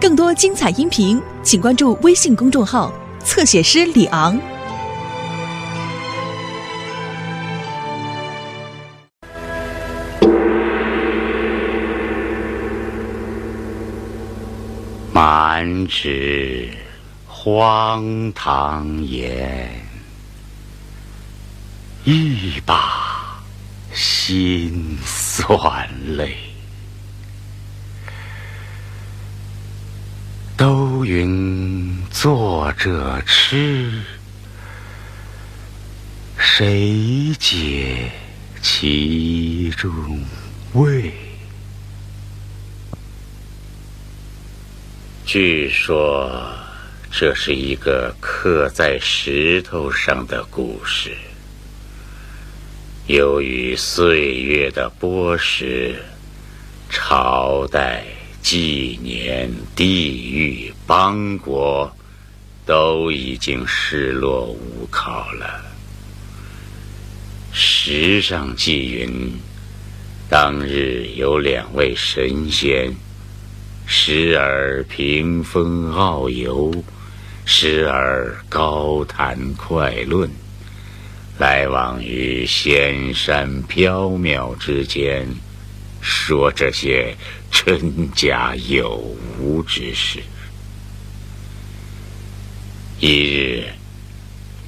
更多精彩音频，请关注微信公众号“侧写师李昂”。满纸荒唐言，一把辛酸泪。都云作者痴，谁解其中味？据说这是一个刻在石头上的故事。由于岁月的剥蚀，朝代。纪年、地域、邦国，都已经失落无考了。石上记云：当日有两位神仙，时而屏风遨游，时而高谈快论，来往于仙山缥缈之间。说这些真假有无之事。一日，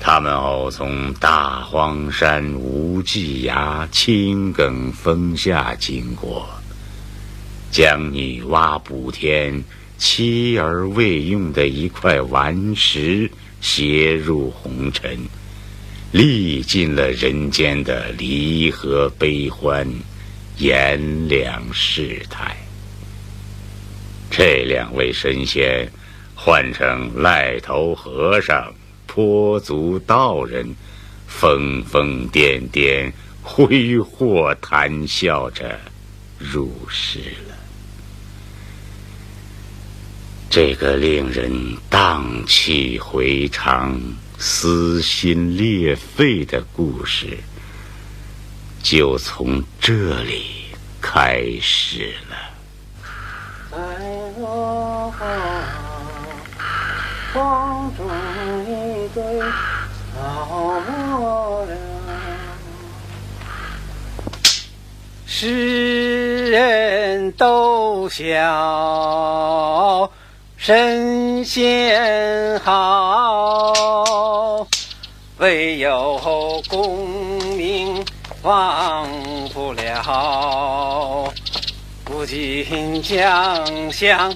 他们偶从大荒山无际崖青埂峰下经过，将女娲补天妻儿未用的一块顽石携入红尘，历尽了人间的离合悲欢。炎凉世态，这两位神仙换成癞头和尚、跛足道人，疯疯癫癫、挥霍谈笑着入世了。这个令人荡气回肠、撕心裂肺的故事。就从这里开始了。在我荒中一堆草木了，世人都晓神仙好，唯有功名。忘不了，如今将相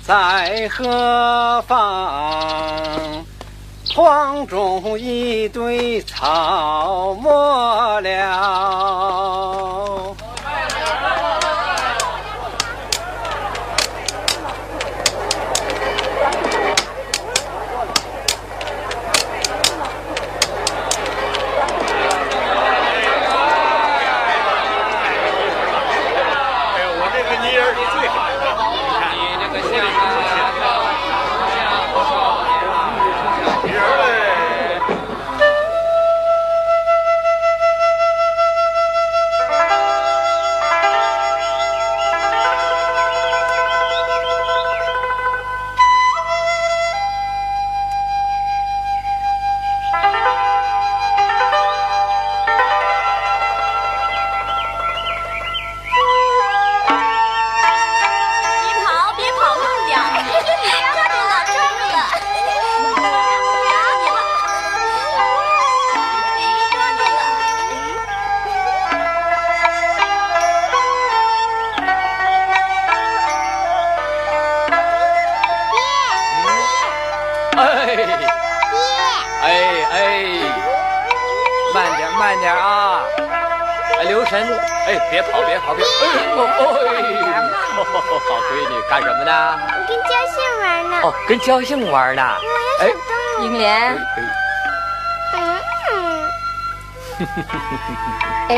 在何方？荒冢一堆草没了。哎，别跑，别跑，别！哎，哎，好闺女，干什么呢？我跟焦杏玩呢。哦，跟焦杏玩呢。哎，英莲。嗯。哎，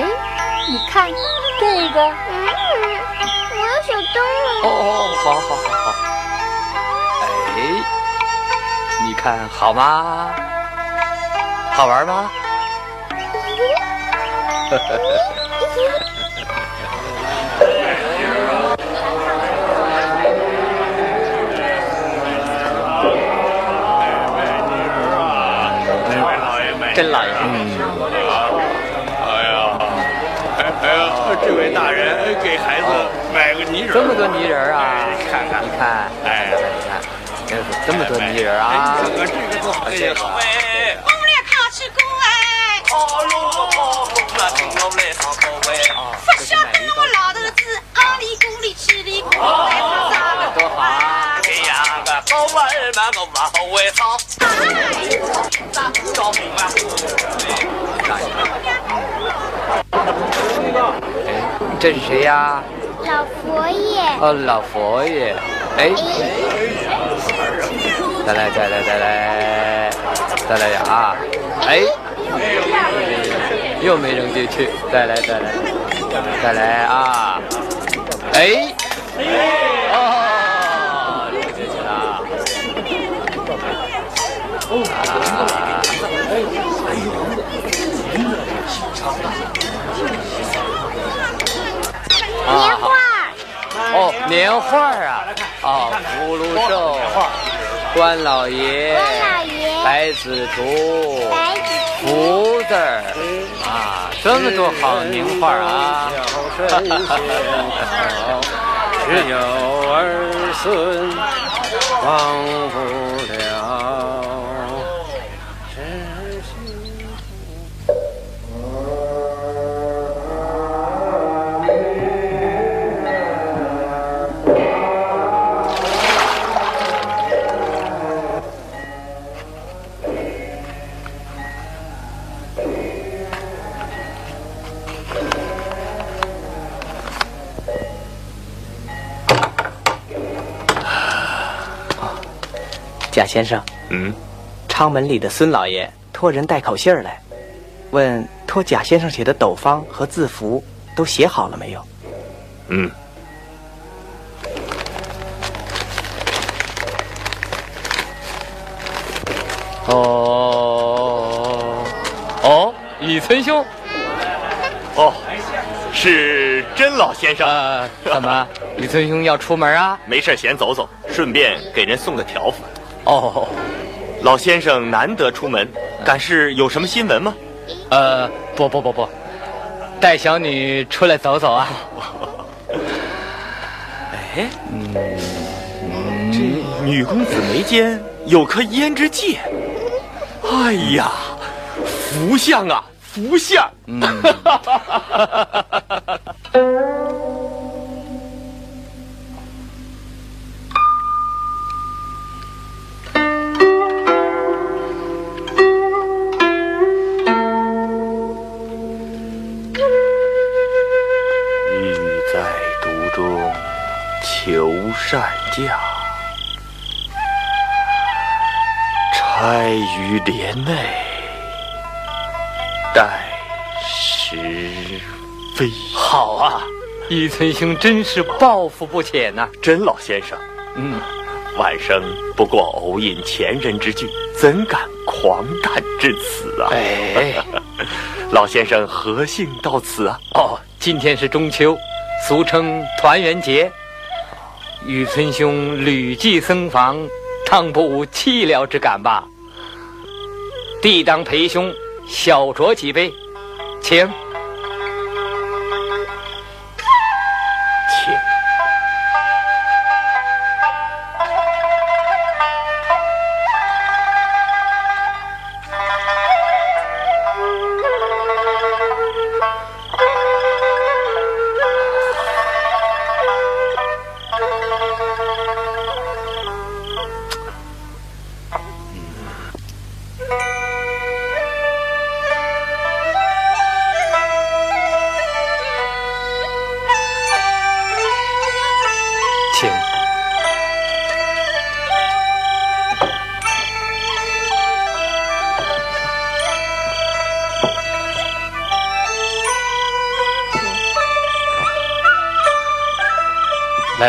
你看这个。嗯，我要小动物。哦哦，好，好，好，好。哎，你看好吗？好玩吗？真来，嗯，哎呀，哎哎，这位大人给孩子买个泥人，这么多泥人啊！你看看，你看，哎，你看，这么多泥人啊！这个这个多好，谢谢。我们俩好吃苦哎！好喽，好喽，那我们来好口味啊！七里咕，来唱啥个多好啊！这样个歌儿嘛，我往后会唱。哎，咋不着明啊？哎，这是谁呀？老佛爷。哦，老佛爷。哎，再来，再来，再来，再来呀！啊！哎，又没扔进去，再来，再来，再来啊！哎，哦，扔进去了。啊！年画。哦，年画啊！哦，福禄寿，关老爷，白子图，福字儿啊，这么多好名画啊！只有儿孙忘不贾先生，嗯，昌门里的孙老爷托人带口信儿来，问托贾先生写的斗方和字符都写好了没有？嗯，哦哦，李村兄，哦，是甄老先生。呃，怎么，李村兄要出门啊？没事，闲走走，顺便给人送个条幅。哦，老先生难得出门，敢是有什么新闻吗？呃，不不不不，带小女出来走走啊。哎，这女公子眉间有颗胭脂戒。哎呀，福相啊，福相！嗯，善价，钗于帘内待时飞。好啊，雨村兄真是抱负不浅呐、甄老先生，嗯，晚生不过偶引前人之句，怎敢狂诞至此啊？哎，老先生何幸到此啊？哦，今天是中秋，俗称团圆节。雨村兄屡祭僧房，当不无凄凉之感吧？弟当陪兄小酌几杯，请。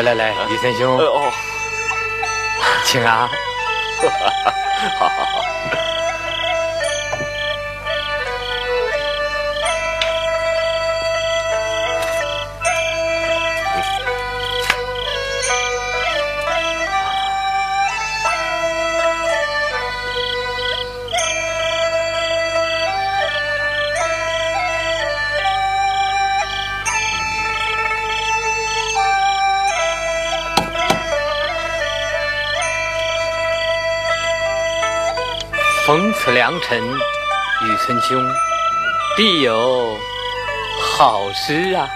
来来来，李森兄。请啊！好好逢此良辰，雨村兄必有好诗啊！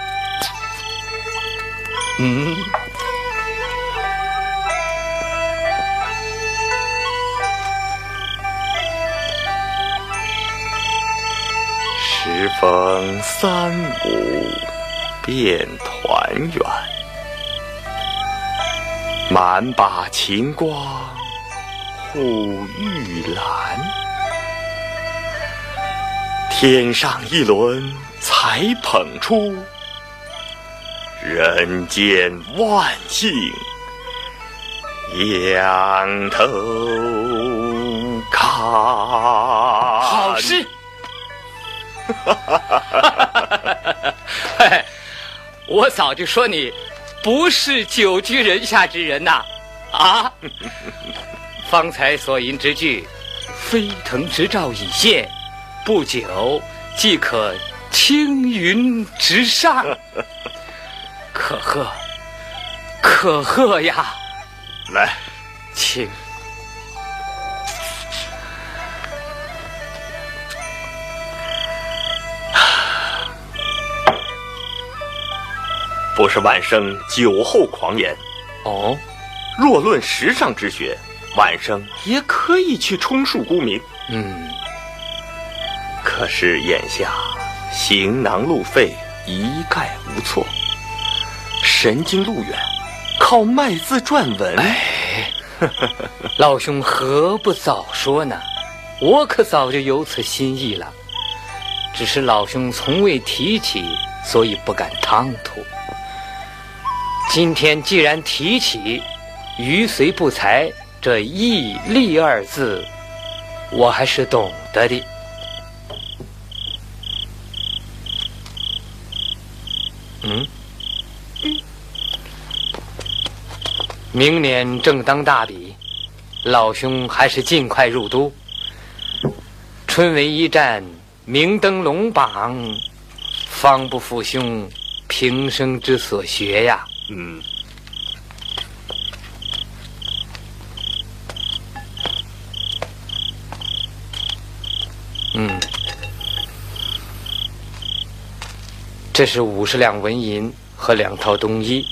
嗯。时逢三五便团圆，满把晴光护玉兰。天上一轮才捧出，人间万姓仰头看。好诗。哈哈哈哈哈！我早就说你不是久居人下之人呐！啊！方才所吟之句，飞腾直照已现，不久即可青云直上。可贺，可贺呀！来，请。不是万生酒后狂言，哦。若论时尚之学，万生也可以去充数功名。嗯。可是眼下行囊路费一概无措，神经路远，靠卖字撰文。哎，老兄何不早说呢？我可早就有此心意了，只是老兄从未提起，所以不敢唐突。今天既然提起“鱼随不才”这义利二字，我还是懂得的。嗯，明年正当大比，老兄还是尽快入都。春闱一战，明登龙榜，方不负兄平生之所学呀。嗯，嗯，这是五十两纹银和两套冬衣。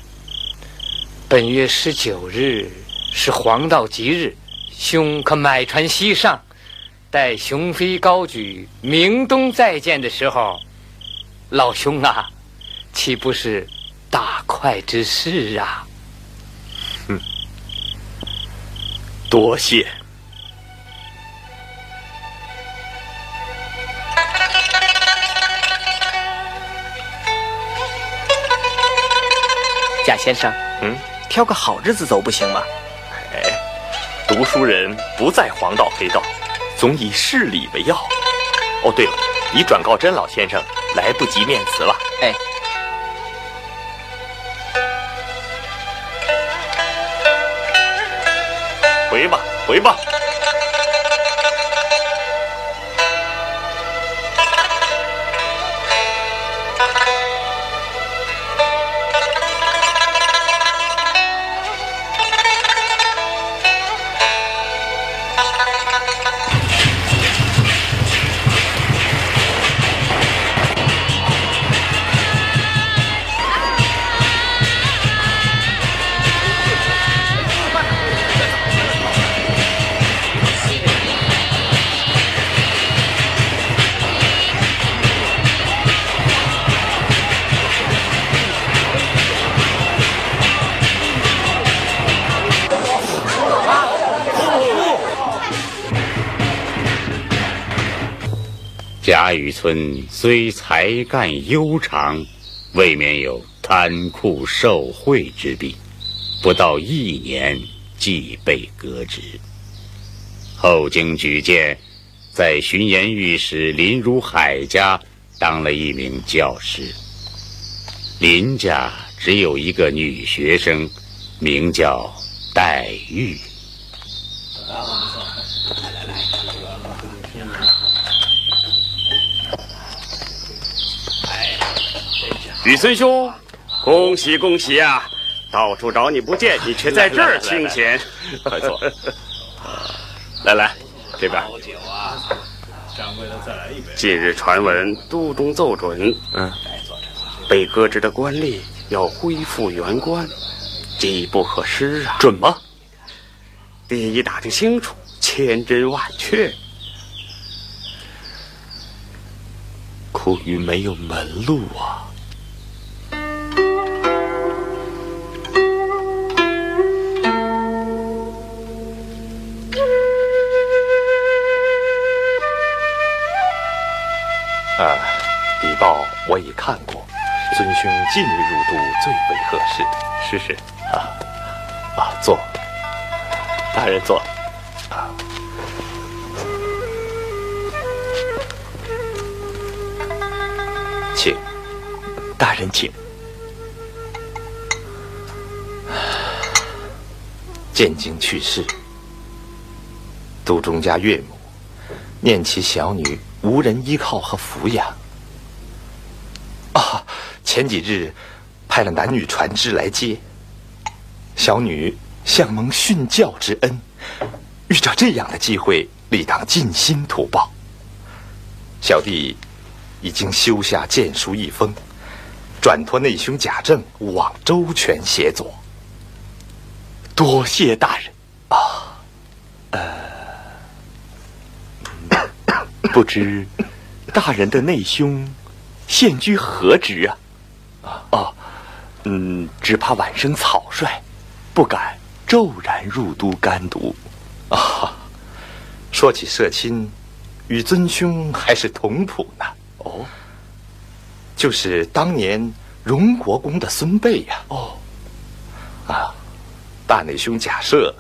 本月十九日是黄道吉日，兄可买船西上，待雄飞高举，明冬再见的时候，老兄啊，岂不是？大快之事啊！嗯，多谢先生。嗯，挑个好日子走不行吗？哎，读书人不在黄道黑道，总以事理为要。哦，对了，你转告甄老先生，来不及面辞了。哎。回吧，回吧。贾雨村虽才干悠长，未免有贪酷受贿之弊，不到一年即被革职。后经举荐，在巡盐御史林如海家当了一名教师。林家只有一个女学生，名叫黛玉。雨孙兄，恭喜恭喜啊！到处找你不见，你却在这儿清闲。快坐。来来，这边。好酒啊！掌柜的，再来一杯近日传闻，都中奏准，嗯，被革职的官吏要恢复原官，机不可失啊！准吗？第一打听清楚，千真万确。苦于没有门路啊！啊，底报我已看过，尊兄近日入都最为合适。是是，啊。啊，坐，大人坐。啊，请，大人请。建京去世，都中家岳母。念其小女无人依靠和抚养。啊，前几日派了男女船只来接小女，向蒙训教之恩，遇着这样的机会，理当尽心图报。小弟已经修下荐书一封，转托内兄贾政往周全协佐。多谢大人不知大人的内兄现居何职啊？啊，嗯，只怕晚生草率，不敢骤然入都干读。啊，说起社亲，与尊兄还是同谱呢。哦，就是当年荣国公的孙辈呀。哦，啊。大内兄贾赦，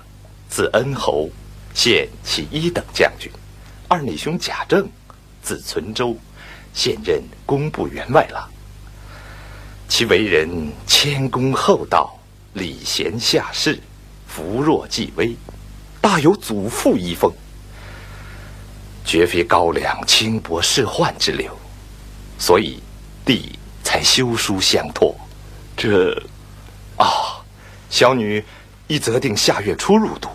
字恩侯，现其一等将军；二女兄贾政，字存周，现任工部员外郎。其为人谦恭厚道，礼贤下士，扶弱济危，大有祖父遗风，绝非高粱轻薄世宦之流，所以弟才修书相托。这，啊，小女。已择定下月初入都，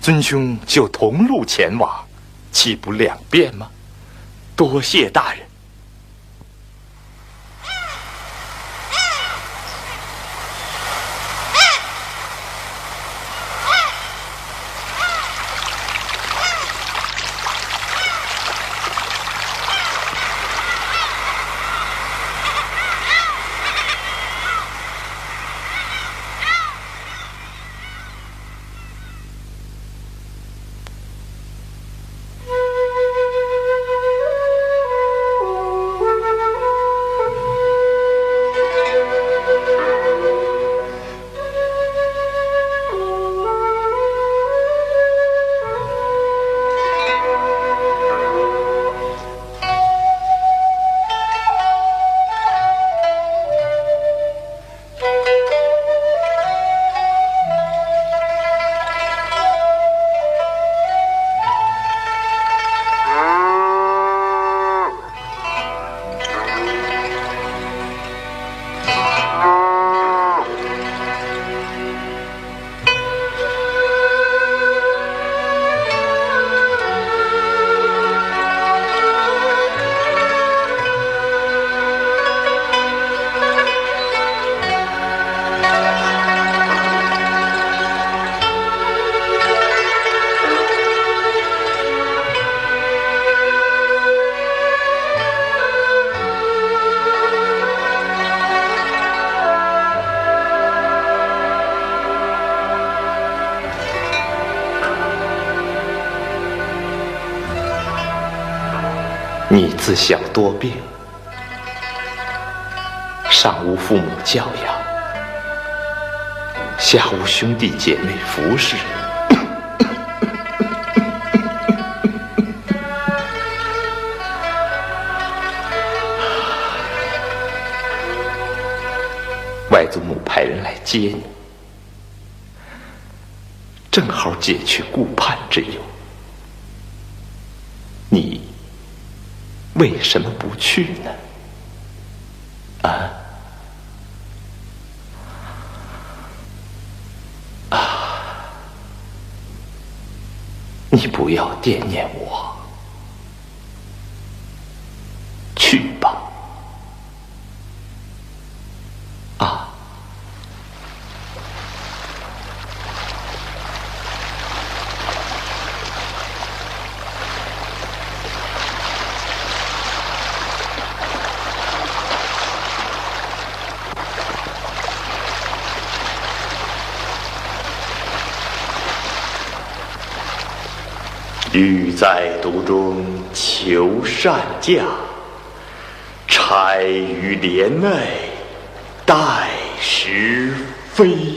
尊兄就同路前往，岂不两便吗？多谢大人。自小多病，上无父母教养，下无兄弟姐妹服侍，外祖母派人来接你，正好解去顾盼之忧。你为什么不去呢？啊啊！你不要惦念我，去吧。啊。欲在途中求善价，钗于帘内待时飞。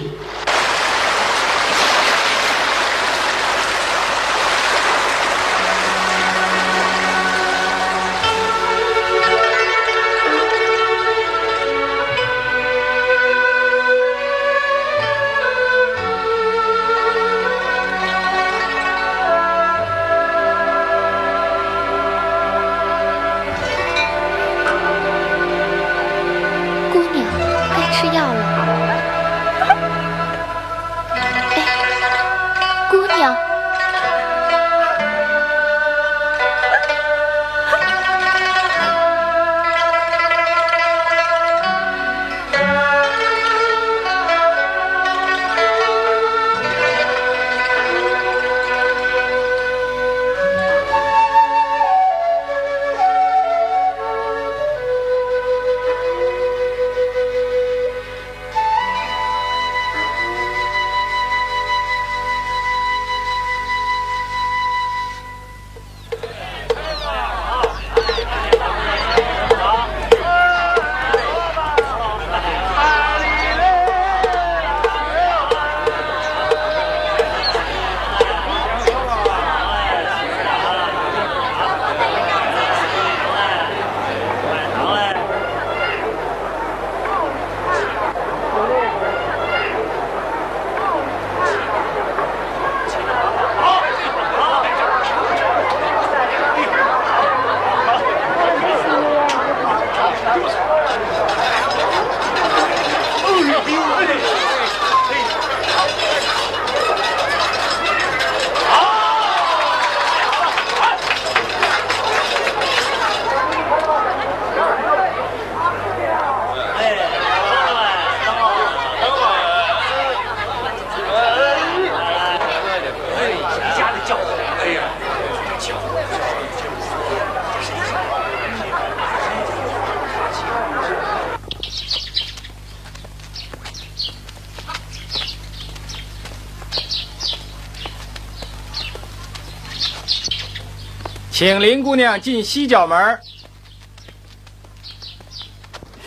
He was 请林姑娘进西角门。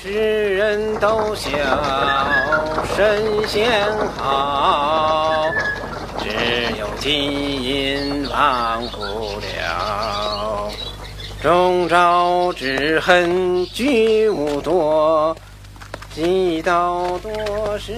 世人都笑神仙好，只有金银忘不了。终朝之恨俱无多，几道多时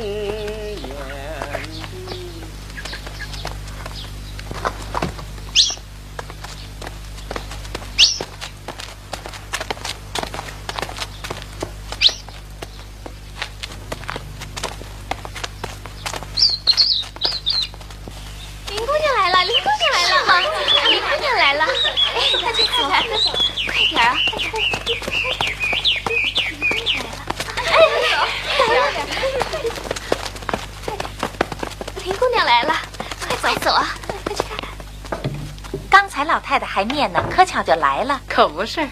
老太太还念呢，可巧就来了。可不是。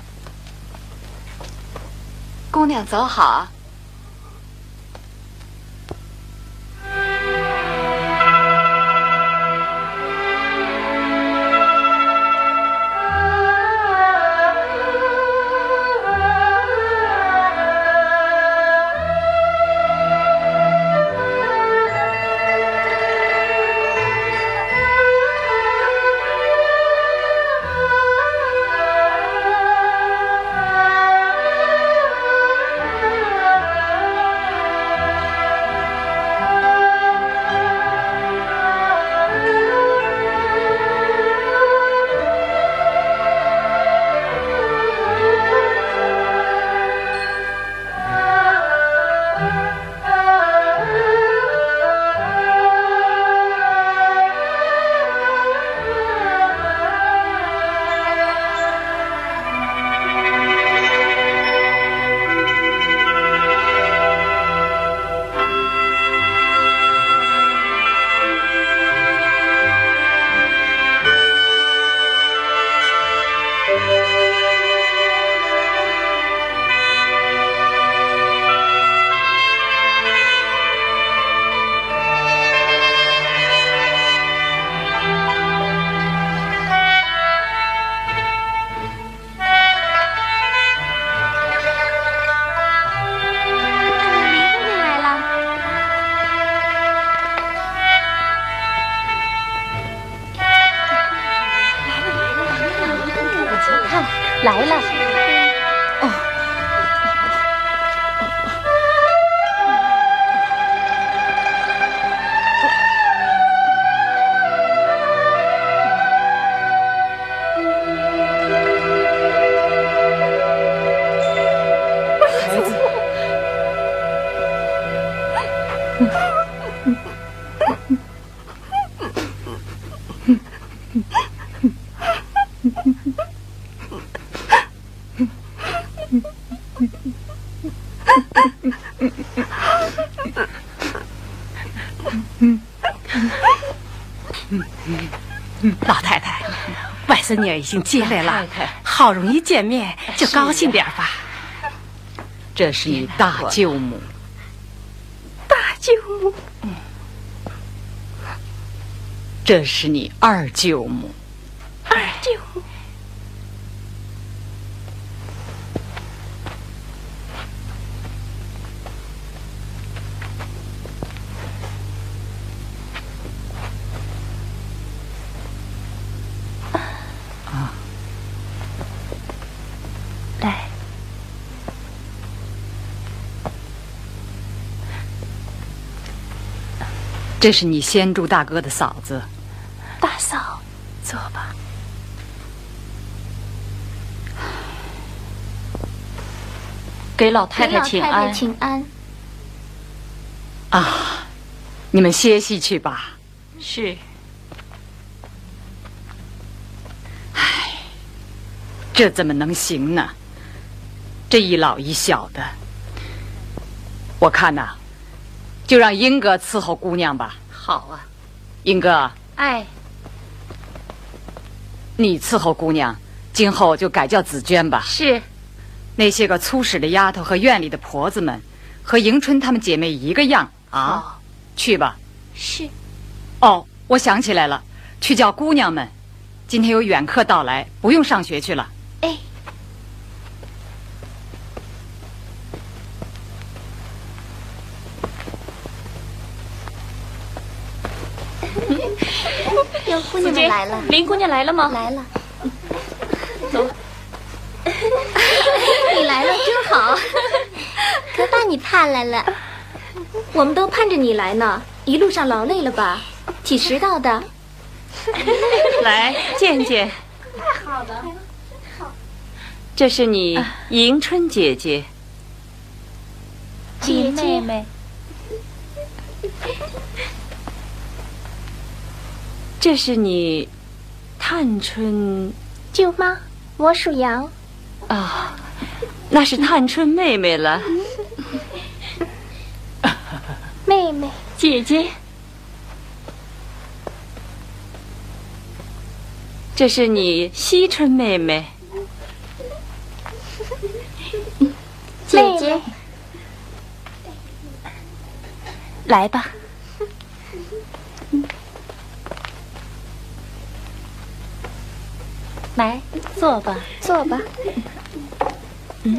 姑娘走好 老太太，外孙女儿已经接来了，好容易见面，就高兴点吧。这是你大舅母，大舅母。这是你二舅母，这是你先住大哥的嫂子，大嫂，坐吧。给老太太请安，请安。啊，你们歇息去吧。是。唉，这怎么能行呢？这一老一小的，我看呐。就让英哥伺候姑娘吧。好啊，英哥。哎，你伺候姑娘，今后就改叫紫娟吧。是。那些个粗使的丫头和院里的婆子们，和迎春她们姐妹一个样啊。去吧。是。哦，我想起来了，去叫姑娘们。今天有远客到来，不用上学去了。哎。姑娘来了，林姑娘来了吗？来了，走。你来了真好，可把你盼来了。我们都盼着你来呢，一路上劳累了吧？几时到的。来见见。太好了，这是你迎春姐姐，姐妹妹。这是你，探春，舅妈，我属羊。啊，那是探春妹妹了。妹妹，姐姐，这是你惜春妹妹。姐姐，来吧。来，坐吧，坐吧。嗯。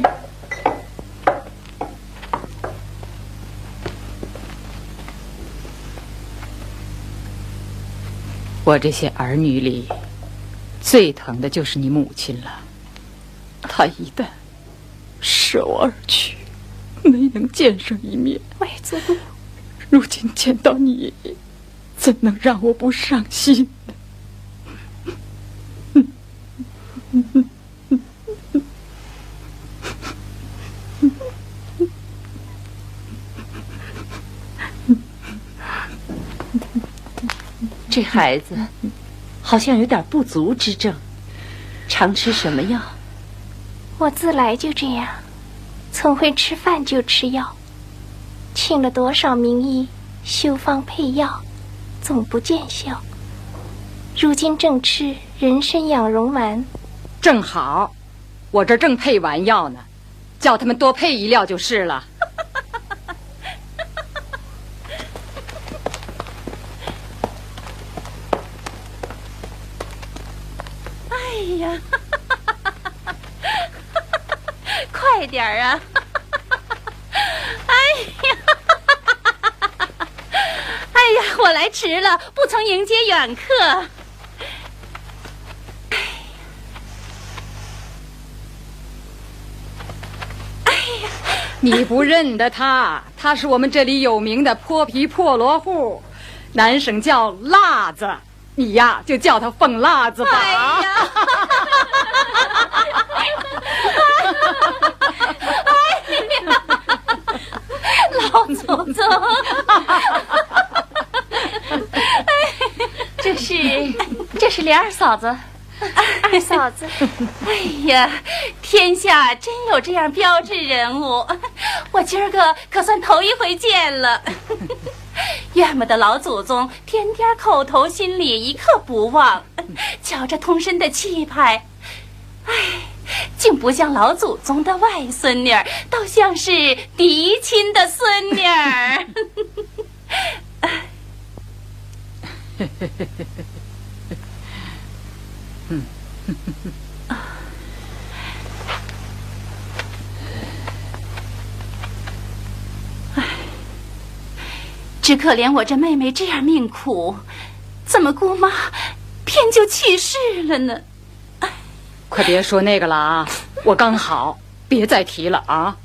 我这些儿女里，最疼的就是你母亲了。她一旦舍我而去，没能见上一面，外祖如今见到你，怎能让我不伤心？这孩子好像有点不足之症，常吃什么药？我自来就这样，从会吃饭就吃药，请了多少名医修方配药，总不见效。如今正吃人参养荣丸。正好，我这正配完药呢，叫他们多配一料就是了。快点儿啊！哎呀，哎呀，我来迟了，不曾迎接远客。哎呀，你不认得他，他是我们这里有名的泼皮破落户，男生叫辣子，你呀就叫他凤辣子吧。哎呀。老祖宗，这是这是莲儿嫂子。二嫂子，哎呀，天下真有这样标志人物，我今儿个可算头一回见了。怨不得老祖宗天天口头心里一刻不忘，瞧这通身的气派，哎，竟不像老祖宗的外孙女儿，倒像是嫡亲的孙女儿。只可怜我这妹妹这样命苦，怎么姑妈偏就去世了呢？快别说那个了啊！我刚好，别再提了啊！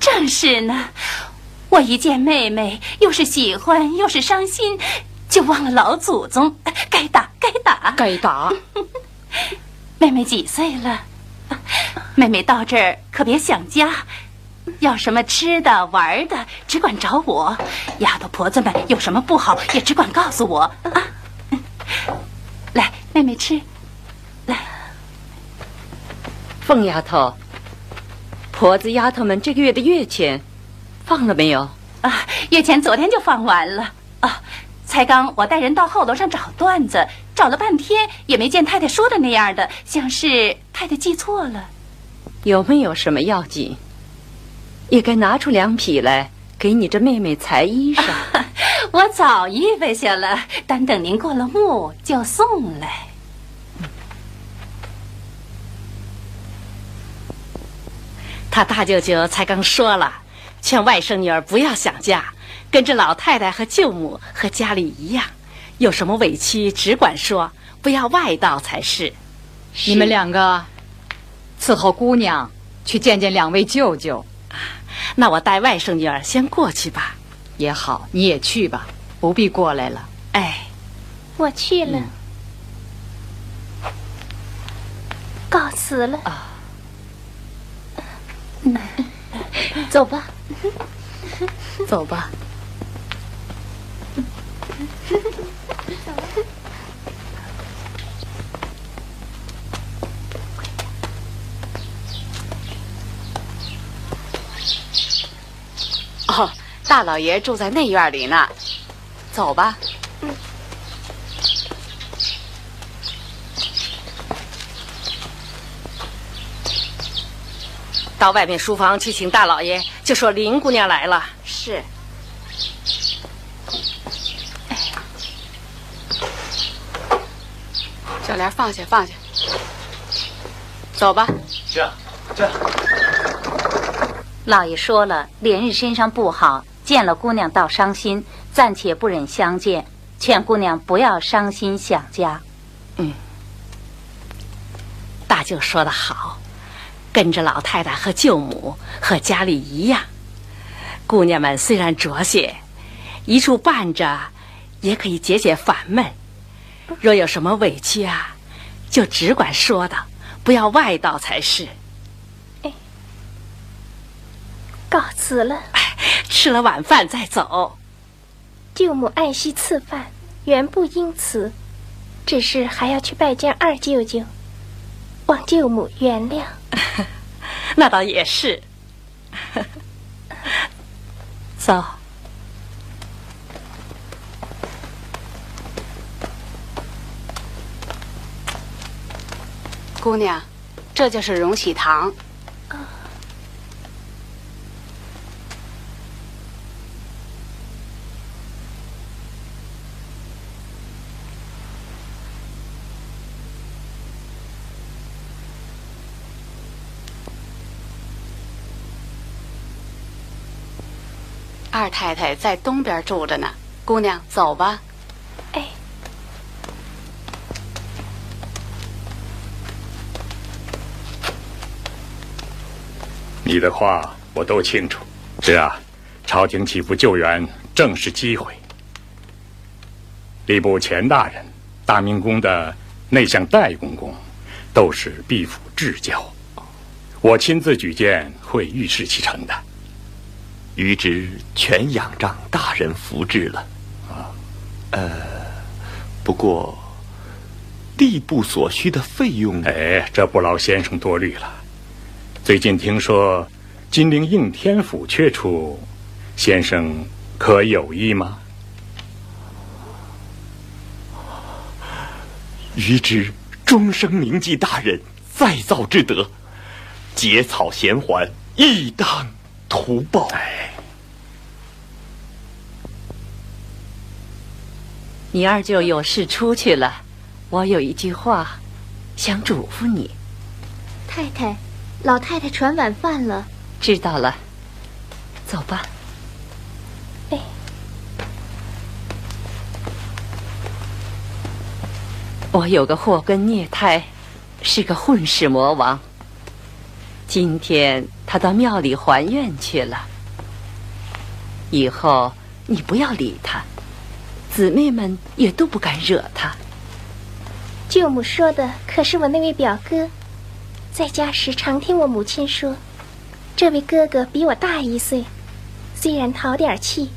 正是呢，我一见妹妹，又是喜欢又是伤心。就忘了老祖宗，该打该打该打。妹妹几岁了？妹妹到这儿可别想家，要什么吃的玩的，只管找我。丫头婆子们有什么不好，也只管告诉我啊。来，妹妹吃。来，凤丫头，婆子丫头们这个月的月钱放了没有？啊，月钱昨天就放完了啊。才刚我带人到后楼上找段子，找了半天也没见太太说的那样的，像是太太记错了。有没有什么要紧？也该拿出两匹来给你这妹妹裁衣裳。我早预备下了，单等您过了目就送来。他大舅舅才刚说了，劝外甥女儿不要想家。跟着老太太和舅母和家里一样，有什么委屈只管说，不要外道才是。你们两个伺候姑娘去见见两位舅舅。那我带外甥女儿先过去吧。也好，你也去吧，不必过来了。哎，我去了，告辞了。啊，走吧，走吧。哦，大老爷住在内院里呢，走吧。到外面书房去请大老爷，就说林姑娘来了。是。小莲，放下，放下，走吧。这，这。老爷说了，连日身上不好，见了姑娘倒伤心，暂且不忍相见，劝姑娘不要伤心想家。嗯，大舅说的好，跟着老太太和舅母和家里一样，姑娘们虽然着些，一处伴着，也可以解解烦闷。若有什么委屈啊，就只管说的，不要外道才是。哎，告辞了。吃了晚饭再走。舅母爱惜赐饭，原不应辞，只是还要去拜见二舅舅，望舅母原谅。那倒也是。走。姑娘，这就是荣喜堂。二太太在东边住着呢，姑娘，走吧。哎你的话我都清楚。是啊，朝廷起复救援正是机会。吏部钱大人、大明宫的内相戴公公，都是毕府至交。我亲自举荐，会御事其成的。余之全仰仗大人福志了。啊，呃，不过地部所需的费用……哎，这不劳先生多虑了。最近听说金陵应天府缺处，先生可有意吗？余之终生铭记大人再造之德。结草衔环，亦当图报。你二舅有事出去了，我有一句话想嘱咐你。太太，老太太传晚饭了。知道了，走吧。哎，我有个祸根孽胎，是个混世魔王。今天他到庙里还愿去了。以后你不要理他，姊妹们也都不敢惹他。舅母说的可是我那位表哥，在家时常听我母亲说，这位哥哥比我大一岁，虽然淘点气，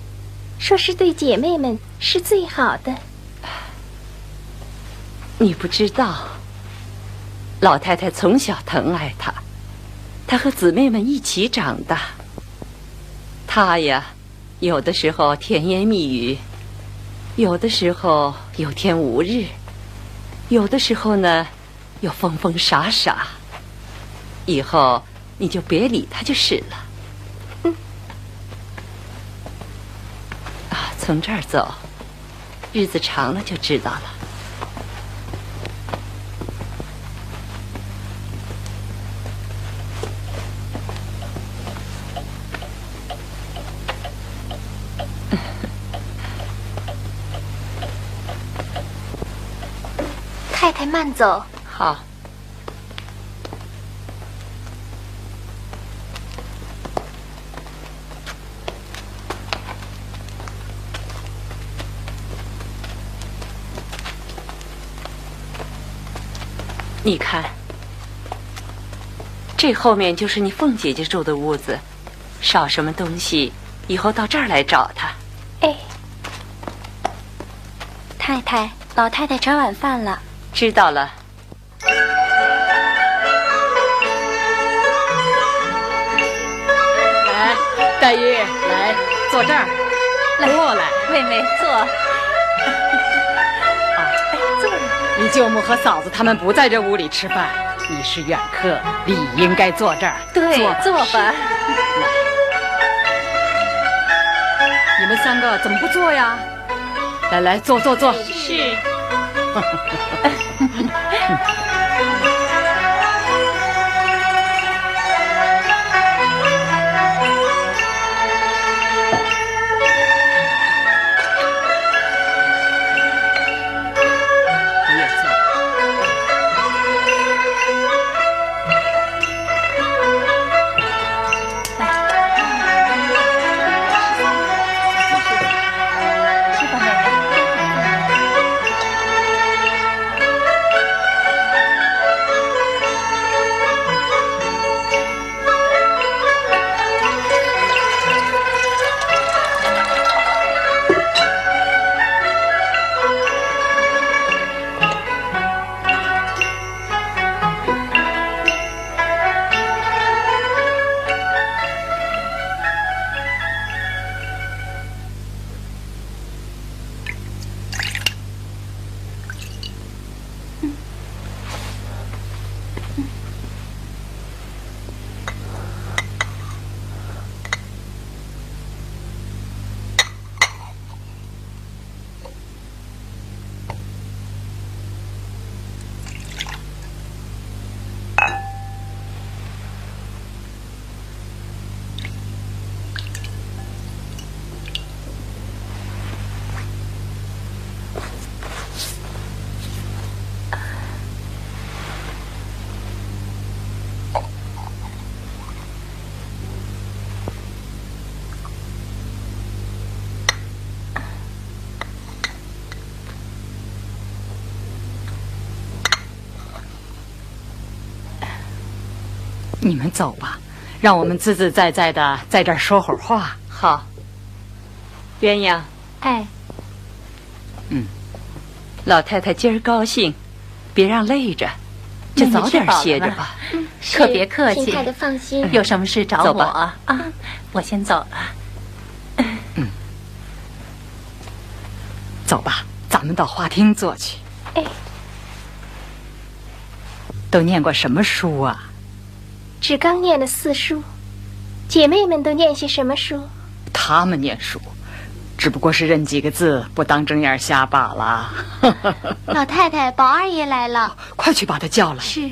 说是对姐妹们是最好的。你不知道，老太太从小疼爱他。他和姊妹们一起长大。他呀，有的时候甜言蜜语，有的时候有天无日，有的时候呢又疯疯傻傻。以后你就别理他就是了。嗯。啊，从这儿走，日子长了就知道了。慢走。好。你看，这后面就是你凤姐姐住的屋子，少什么东西，以后到这儿来找她。哎，太太，老太太吃晚饭了。知道了。来，黛玉，来坐这儿，过来，妹妹坐。啊，坐。你舅母和嫂子他们不在这屋里吃饭，你是远客，理应该坐这儿。对，坐吧。你们三个怎么不坐呀？来来，坐坐坐。是。哼。你们走吧，让我们自自在在的在这儿说会儿话。好。鸳鸯，哎，嗯，老太太今儿高兴，别让累着，就早点歇着吧。嗯可别客气，请太太放心。有什么事找我走吧啊？我先走了。嗯走吧，咱们到花厅坐去。哎，都念过什么书啊？只刚念了四书，姐妹们都念些什么书？他们念书，只不过是认几个字，不当睁眼瞎罢了。老太太，宝二爷来了，快去把他叫来。是。